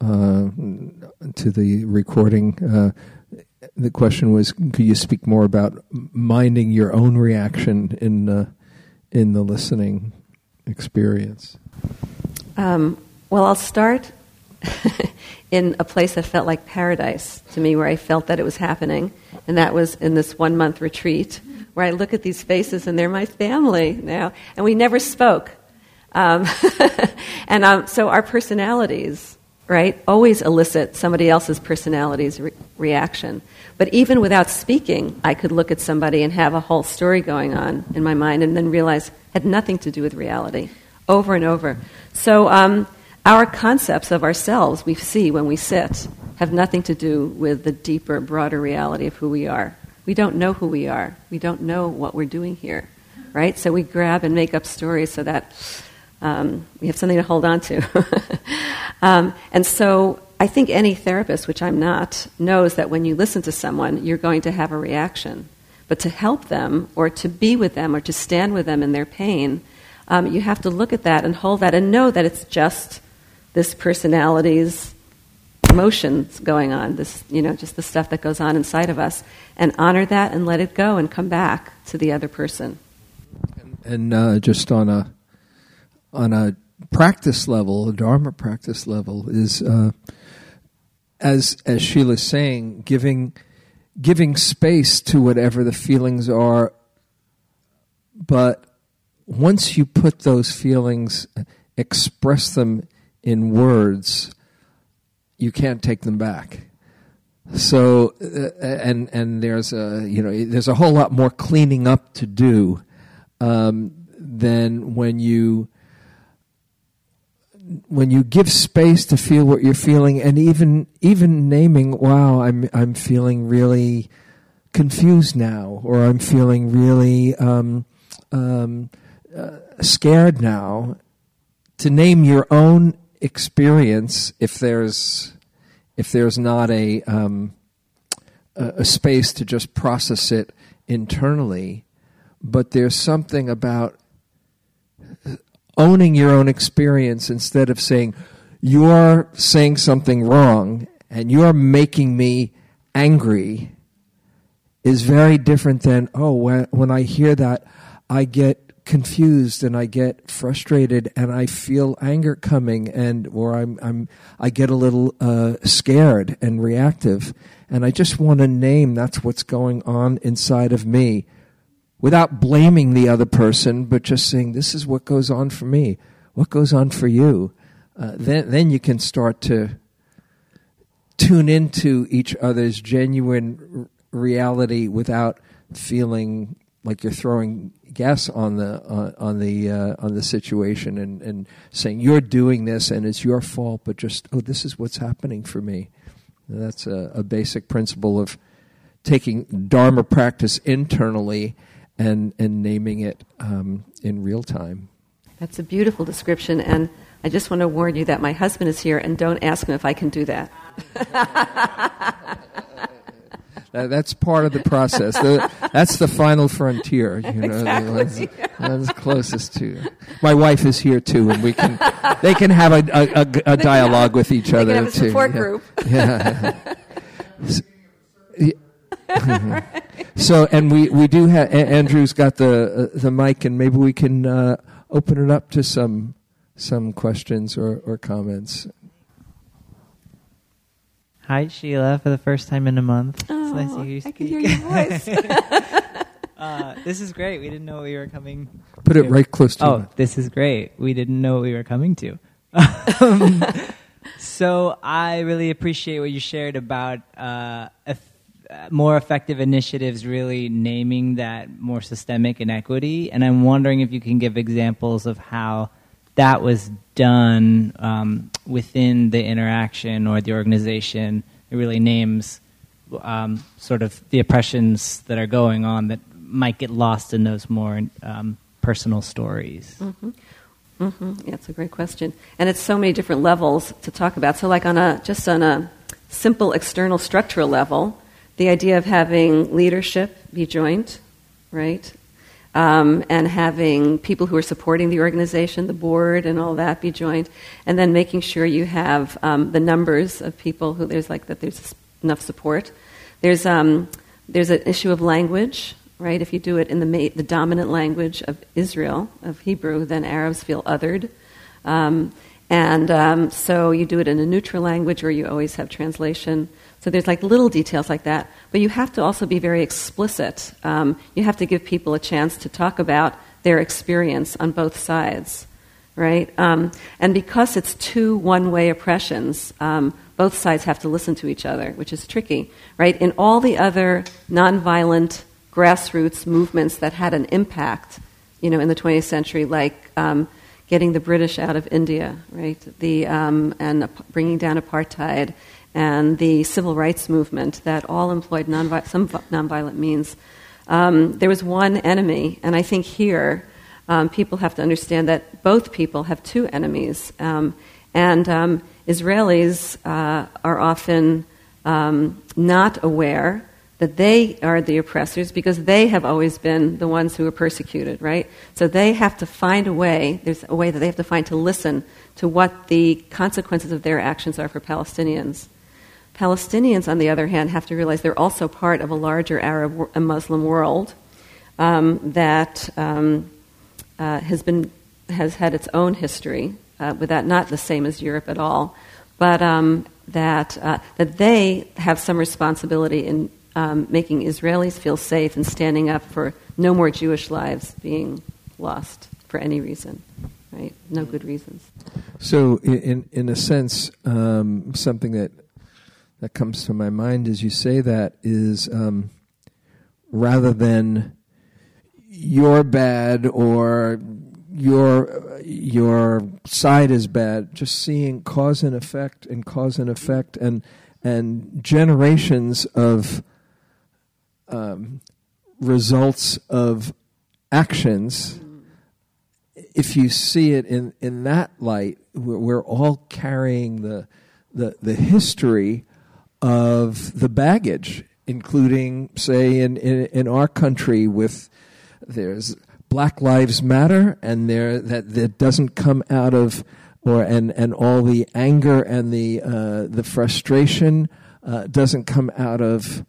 [SPEAKER 2] to the recording. Uh, the question was, could you speak more about minding your own reaction in the in the listening experience?
[SPEAKER 3] Um, well, I'll start in a place that felt like paradise to me, where I felt that it was happening, and that was in this one month retreat, where I look at these faces and they're my family now, and we never spoke. Um, and um, so our personalities right, always elicit somebody else's personality's re- reaction. But even without speaking, I could look at somebody and have a whole story going on in my mind and then realize had nothing to do with reality over and over. So um, our concepts of ourselves we see when we sit have nothing to do with the deeper, broader reality of who we are. We don't know who we are. We don't know what we're doing here, right? So we grab and make up stories so that um, we have something to hold on to. um, and so I think any therapist, which I'm not, knows that when you listen to someone, you're going to have a reaction. But to help them, or to be with them, or to stand with them in their pain, um, you have to look at that and hold that and know that it's just this personality's emotions going on, this, you know, just the stuff that goes on inside of us, and honor that and let it go and come back to the other person.
[SPEAKER 2] And, and uh, just on a on a practice level, a Dharma practice level, is uh, as as Sheila's saying, giving giving space to whatever the feelings are. But once you put those feelings, express them in words, you can't take them back. So, uh, and and there's a you know there's a whole lot more cleaning up to do um, than when you when you give space to feel what you're feeling, and even even naming, "Wow, I'm I'm feeling really confused now," or "I'm feeling really um, um, uh, scared now," to name your own experience, if there's if there's not a um, a, a space to just process it internally, but there's something about owning your own experience instead of saying, You're saying something wrong and you're making me angry is very different than, Oh, when, I hear that, I get confused and I get frustrated and I feel anger coming and or I'm I'm I get a little uh, scared and reactive. And I just want to name that's what's going on inside of me without blaming the other person, but just saying, This is what goes on for me. What goes on for you? Uh, then, then you can start to tune into each other's genuine r- reality without feeling like you're throwing gas on the uh, on the uh, on the situation and, and saying you're doing this and it's your fault, but just oh, this is what's happening for me. And that's a, a basic principle of taking Dharma practice internally and and naming it um, in real time.
[SPEAKER 3] That's a beautiful description, and I just want to warn you that my husband is here, and don't ask him if I can do that.
[SPEAKER 2] that's part of the process. The, that's the final frontier. You know,
[SPEAKER 3] exactly.
[SPEAKER 2] the one's, closest to. My wife is here too, and we can. They can have a, a, a, a dialogue with each
[SPEAKER 3] they
[SPEAKER 2] other
[SPEAKER 3] can have a
[SPEAKER 2] too.
[SPEAKER 3] support
[SPEAKER 2] yeah.
[SPEAKER 3] group.
[SPEAKER 2] Yeah. so, and we, we do have Andrew's got the uh, the mic, and maybe we can uh, open it up to some some questions or, or comments.
[SPEAKER 4] Hi, Sheila, for the first time in a month.
[SPEAKER 3] Oh,
[SPEAKER 4] it's nice to hear you
[SPEAKER 3] I
[SPEAKER 4] speak.
[SPEAKER 3] can hear your voice.
[SPEAKER 4] uh, this is great. We didn't know we were coming.
[SPEAKER 2] Put it
[SPEAKER 4] to.
[SPEAKER 2] right close to.
[SPEAKER 4] Oh,
[SPEAKER 2] you.
[SPEAKER 4] this is great. We didn't know we were coming to. Um, so I really appreciate what you shared about uh, eff- uh, more effective initiatives, really naming that more systemic inequity. And I'm wondering if you can give examples of how that was done um, within the interaction or the organization. It really names um, sort of the oppressions that are going on that might get lost in those more um, personal stories.
[SPEAKER 3] Mm-hmm. Mm-hmm. Yeah, a great question, and it's so many different levels to talk about. So, like on a just on a simple external structural level, the idea of having leadership be joint, right, um, and having people who are supporting the organization, the board, and all that be joint, and then making sure you have um, the numbers of people who there's like that there's enough support. There's um, there's an issue of language right? If you do it in the, ma- the dominant language of Israel, of Hebrew, then Arabs feel othered. Um, and um, so you do it in a neutral language or you always have translation. So there's like little details like that. But you have to also be very explicit. Um, you have to give people a chance to talk about their experience on both sides, right? Um, and because it's two one way oppressions, um, both sides have to listen to each other, which is tricky, right? In all the other nonviolent grassroots movements that had an impact, you know, in the 20th century, like um, getting the British out of India, right, the, um, and bringing down apartheid, and the civil rights movement that all employed nonvi- some nonviolent means. Um, there was one enemy, and I think here um, people have to understand that both people have two enemies, um, and um, Israelis uh, are often not aware that they are the oppressors because they have always been the ones who are persecuted, right? So they have to find a way, there's a way that they have to find to listen to what the consequences of their actions are for Palestinians. Palestinians, on the other hand, have to realize they're also part of a larger Arab and Muslim world um, that um, uh, has, been, has had its own history, uh, with that not the same as Europe at all, but um, that, uh, that they have some responsibility in um, making Israelis feel safe and standing up for no more Jewish lives being lost for any reason, right? No good reasons.
[SPEAKER 2] So, in in a sense, um, something that that comes to my mind as you say that is um, rather than you're bad or your your side is bad, just seeing cause and effect and cause and effect and and generations of um, results of actions, if you see it in, in that light, we're, we're all carrying the, the, the history of the baggage, including, say, in, in, in our country, with there's Black Lives Matter, and there that, that doesn't come out of or and, and all the anger and the uh, the frustration uh, doesn't come out of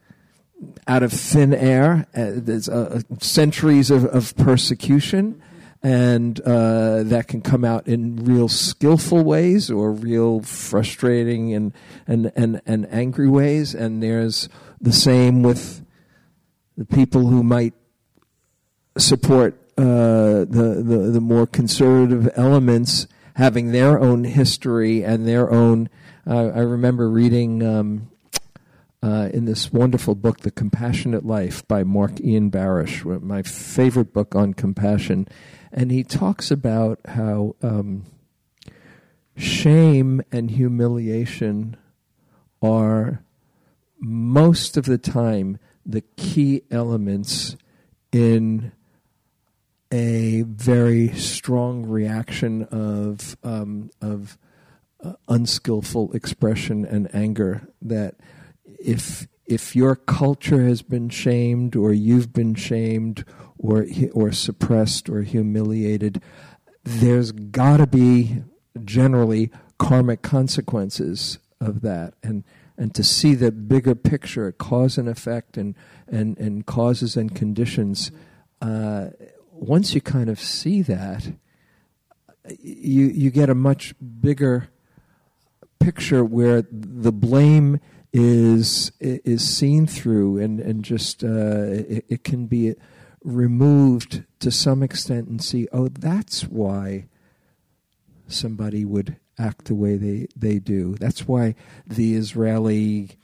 [SPEAKER 2] out of thin air. Uh, there's uh, centuries of, of persecution, and uh, that can come out in real skillful ways or real frustrating and, and, and, and angry ways. And there's the same with the people who might support uh, the, the, the more conservative elements having their own history and their own. Uh, I remember reading. Um, uh, in this wonderful book, The Compassionate Life by Marc Ian Barasch, my favorite book on compassion. And he talks about how um, shame and humiliation are most of the time the key elements in a very strong reaction of um, of uh, unskillful expression and anger. That if if your culture has been shamed, or you've been shamed, or or suppressed, or humiliated, there's got to be generally karmic consequences of that, and and to see the bigger picture, cause and effect, and and and causes and conditions. Uh, once you kind of see that, you you get a much bigger picture where the blame is is seen through and and just uh, it, it, can be removed to some extent and see oh that's why somebody would act the way they, they do that's why the Israeli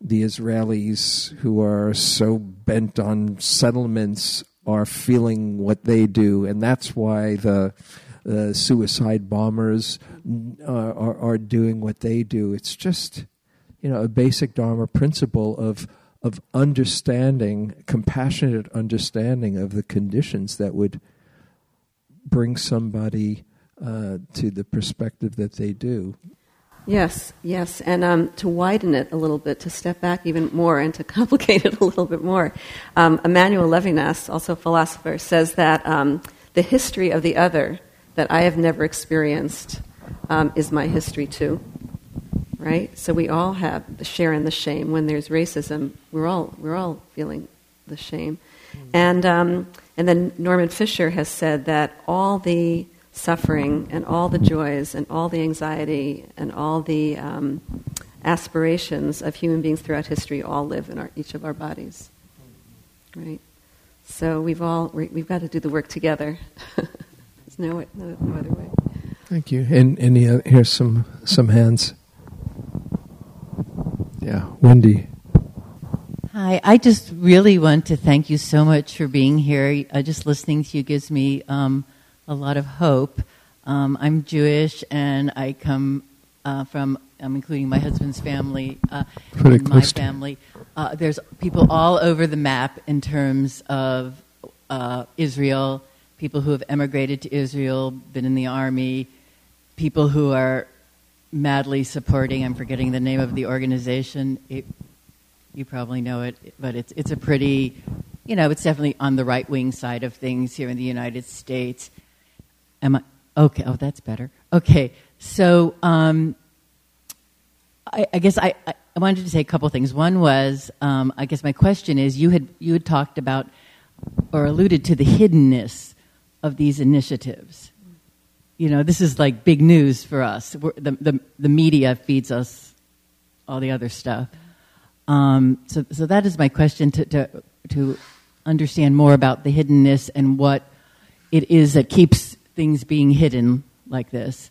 [SPEAKER 2] the Israelis who are so bent on settlements are feeling what they do, and that's why the uh, suicide bombers are, are doing what they do. It's just you know a basic Dharma principle of of understanding, compassionate understanding of the conditions that would bring somebody uh, to the perspective that they do.
[SPEAKER 3] Yes, yes, and um, to widen it a little bit, to step back even more, and to complicate it a little bit more. Um, Emmanuel Levinas, also a philosopher, says that um, the history of the other that I have never experienced um, is my history too. Right. So we all have the share in the shame. When there's racism, we're all we're all feeling the shame, mm-hmm. and um, and then Norman Fischer has said that all the suffering and all the joys and all the anxiety and all the um, aspirations of human beings throughout history all live in our, each of our bodies. Right? So we've all, we've got to do the work together. There's no, no, no, other way.
[SPEAKER 2] Thank you. And any other, here's some, some hands. Yeah, Wendy.
[SPEAKER 5] Hi, I just really want to thank you so much for being here. Uh, just listening to you gives me um, a lot of hope. Um, I'm Jewish, and I come uh, from, I'm including my husband's family, uh, my family. Uh, there's people all over the map in terms of uh, Israel, people who have emigrated to Israel, been in the army, people who are madly supporting. I'm forgetting the name of the organization. It, you probably know it, but it's it's a pretty, you know, it's definitely on the right wing side of things here in the United States. Am I okay? Oh, that's better. Okay, so um, I, I, guess I, I, wanted to say a couple things. One was, um, I guess my question is, you had you had talked about or alluded to the hiddenness of these initiatives. You know, this is like big news for us. the, the the media feeds us all the other stuff. Um, so, so that is my question to, to to understand more about the hiddenness and what it is that keeps things being hidden like this.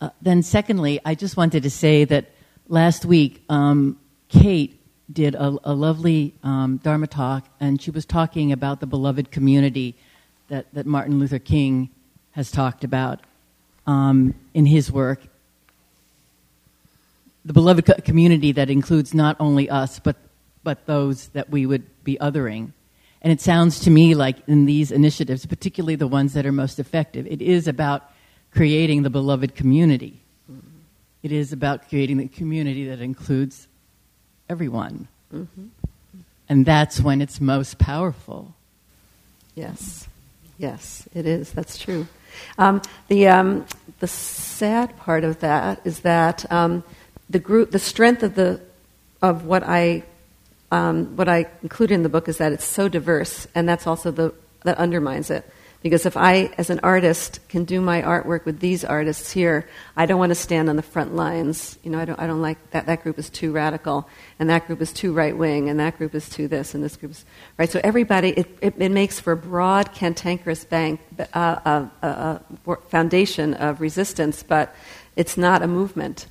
[SPEAKER 5] Uh, then, secondly, I just wanted to say that last week, um, Kate did a, a lovely um, Dharma talk, and she was talking about the beloved community that, that Martin Luther King has talked about um, in his work. The beloved co- community that includes not only us, but, but those that we would be othering. And it sounds to me like in these initiatives, particularly the ones that are most effective, it is about creating the beloved community. It is about creating the community that includes everyone. Mm-hmm. And that's when it's most powerful.
[SPEAKER 3] Yes, yes, it is. That's true. Um, the, um, the sad part of that is that um, the group, the strength of, the, of what I um, what I include in the book is that it's so diverse, and that's also the that undermines it. Because if I, as an artist, can do my artwork with these artists here, I don't want to stand on the front lines. You know, I don't, I don't like that. That group is too radical, and that group is too right wing, and that group is too this, and this group is right. So everybody, it, it, it makes for a broad, cantankerous bank, uh, uh, uh, foundation of resistance, but it's not a movement,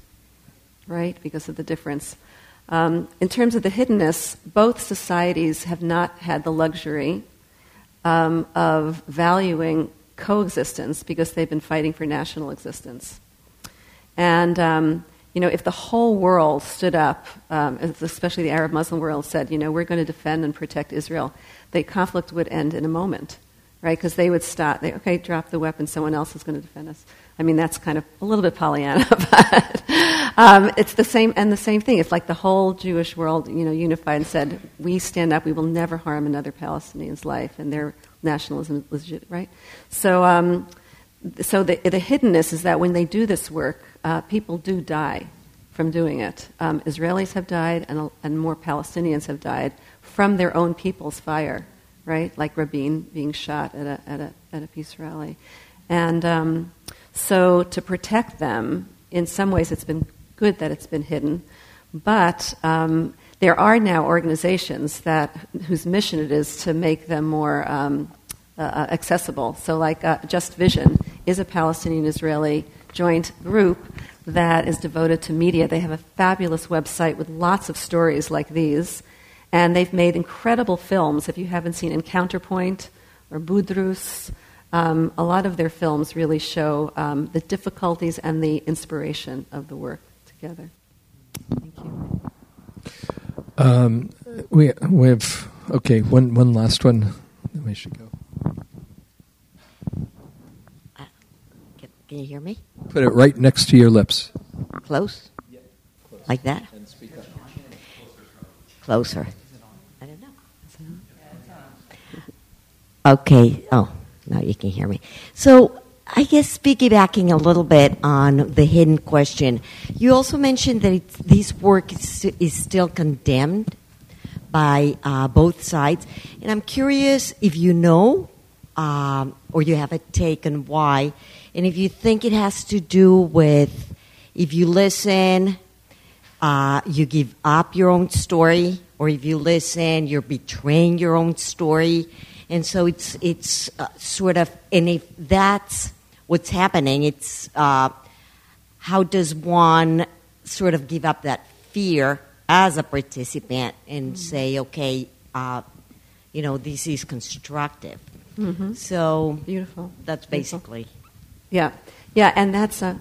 [SPEAKER 3] right? Because of the difference. Um, in terms of the hiddenness, both societies have not had the luxury um, of valuing coexistence because they've been fighting for national existence. And, um, you know, if the whole world stood up, um, especially the Arab Muslim world, said, you know, we're going to defend and protect Israel, the conflict would end in a moment, right? Because they would stop. They, okay, drop the weapon. Someone else is going to defend us. I mean, that's kind of a little bit Pollyanna, but um, it's the same and the same thing. It's like the whole Jewish world, you know, unified and said, "We stand up. We will never harm another Palestinian's life, and their nationalism is legit." Right? So, um, so the, the hiddenness is that when they do this work, uh, people do die from doing it. Um, Israelis have died, and, and more Palestinians have died from their own people's fire. Right? Like Rabin being shot at a at a at a peace rally, and um, so, to protect them, in some ways, it's been good that it's been hidden, but um, there are now organizations that whose mission it is to make them more um, uh, uh accessible. So, like uh, Just Vision is a Palestinian-Israeli joint group that is devoted to media. They have a fabulous website with lots of stories like these, and they've made incredible films. If you haven't seen Encounterpoint or Budrus, um, a lot of their films really show um, the difficulties and the inspiration of the work together. Thank you.
[SPEAKER 2] Um, we we have okay one one last one. We should go.
[SPEAKER 6] Uh, can, can, you hear me?
[SPEAKER 2] Put it right next to your lips.
[SPEAKER 6] Close. Yeah, close. Like that.
[SPEAKER 2] And speak up.
[SPEAKER 6] Closer. I don't know. Okay. Oh. Now you can hear me. So, I guess piggybacking a little bit on the hidden question, you also mentioned that this work is, is, still condemned by uh, both sides. And I'm curious if you know um, or you have a take on why, and if you think it has to do with if you listen, uh, you give up your own story, or if you listen, you're betraying your own story and so it's it's uh, sort of and if that's what's happening, it's uh, how does one sort of give up that fear as a participant and mm-hmm. say, okay, uh, you know, this is constructive.
[SPEAKER 3] Mm-hmm.
[SPEAKER 6] So
[SPEAKER 3] beautiful.
[SPEAKER 6] That's basically. Beautiful.
[SPEAKER 3] Yeah, yeah, and that's a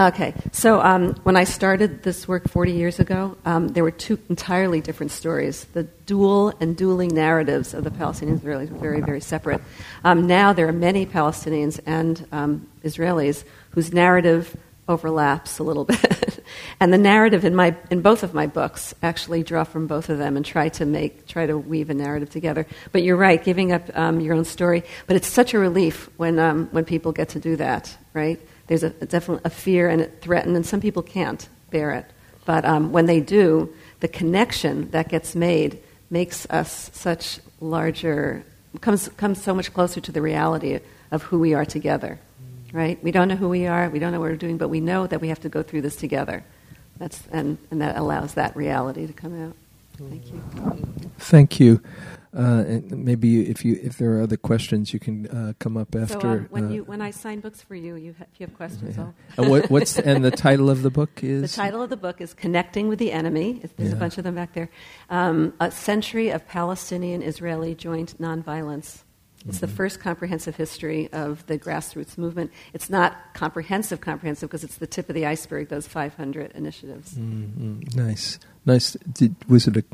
[SPEAKER 3] Okay, so um, when I started this work 40 years ago, um, there were two entirely different stories. The dual and dueling narratives of the Palestinian Israelis were very, very separate. Um, now there are many Palestinians and um, Israelis whose narrative overlaps a little bit. and the narrative in, my, in both of my books actually draw from both of them and try to make, try to weave a narrative together. But you're right, giving up um, your own story. But it's such a relief when, um, when people get to do that, right? There's a, a definitely a fear and it threatened, and some people can't bear it. But um, when they do, the connection that gets made makes us such larger, comes, comes so much closer to the reality of who we are together. Right? We don't know who we are, we don't know what we're doing, but we know that we have to go through this together. That's, and, and that allows that reality to come out. Thank you.
[SPEAKER 2] Thank you. Uh, and maybe if you if there are other questions, you can uh, come up after. So,
[SPEAKER 3] um, when
[SPEAKER 2] uh,
[SPEAKER 3] you when I sign books for you, you ha- if you have questions, yeah.
[SPEAKER 2] and what, what's and the title of the book is
[SPEAKER 3] the title of the book is "Connecting with the Enemy." There's yeah. a bunch of them back there. Um, a century of Palestinian-Israeli joint nonviolence. It's mm-hmm. the first comprehensive history of the grassroots movement. It's not comprehensive, comprehensive because it's the tip of the iceberg. Those 500 initiatives.
[SPEAKER 2] Mm-hmm. Nice, nice. Did, was it a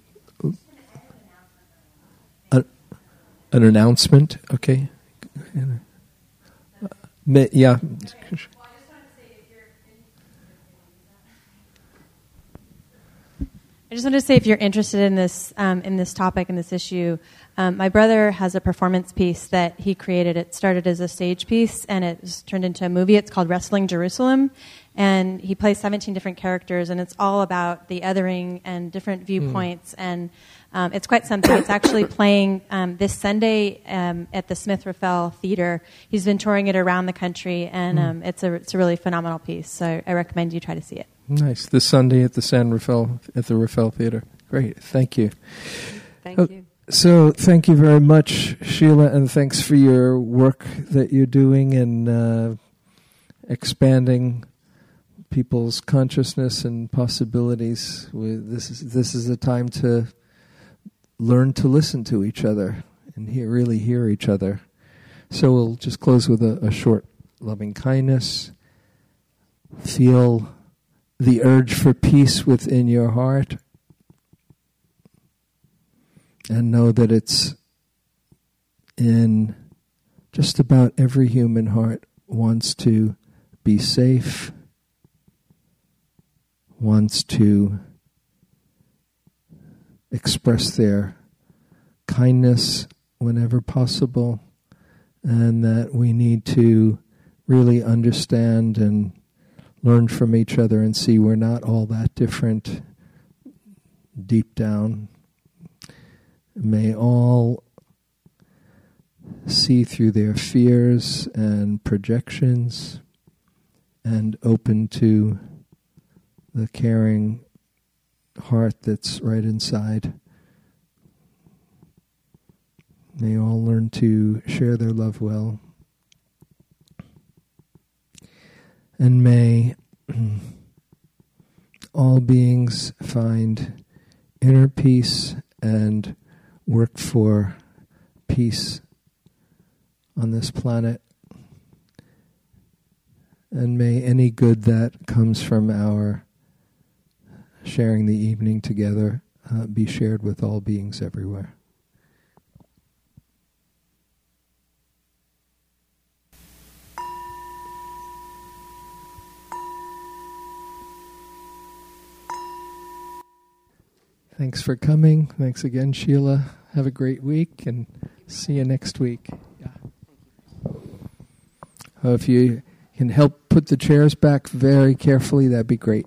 [SPEAKER 2] an announcement. Okay. Yeah.
[SPEAKER 7] I just wanted to say, if you're interested in this um, in this topic and this issue, um, my brother has a performance piece that he created. It started as a stage piece and it's turned into a movie. It's called Wrestling Jerusalem, and he plays 17 different characters, and it's all about the othering and different viewpoints mm. and um, it's quite something. It's actually playing um, this Sunday um, at the Smith Rafael Theater. He's been touring it around the country, and mm. it's a it's a really phenomenal piece. So I recommend you try to see it.
[SPEAKER 2] Nice. This Sunday at the San Rafael at the Rafael Theater. Great. Thank you.
[SPEAKER 3] Thank you.
[SPEAKER 2] So thank you very much, Sheila, and thanks for your work that you're doing and uh, expanding people's consciousness and possibilities. This is this is a time to learn to listen to each other and hear, really hear each other. So we'll just close with a, a short loving kindness. Feel the urge for peace within your heart and know that it's in just about every human heart wants to be safe, wants to express their kindness whenever possible, and that we need to really understand and learn from each other and see we're not all that different deep down. May all see through their fears and projections and open to the caring heart that's right inside. May all learn to share their love well. And may all beings find inner peace and work for peace on this planet. And may any good that comes from our sharing the evening together uh, be shared with all beings everywhere. Thanks for coming. Thanks again, Sheila. Have a great week and see you next week. Yeah. Uh, if you can help put the chairs back very carefully, that'd be great.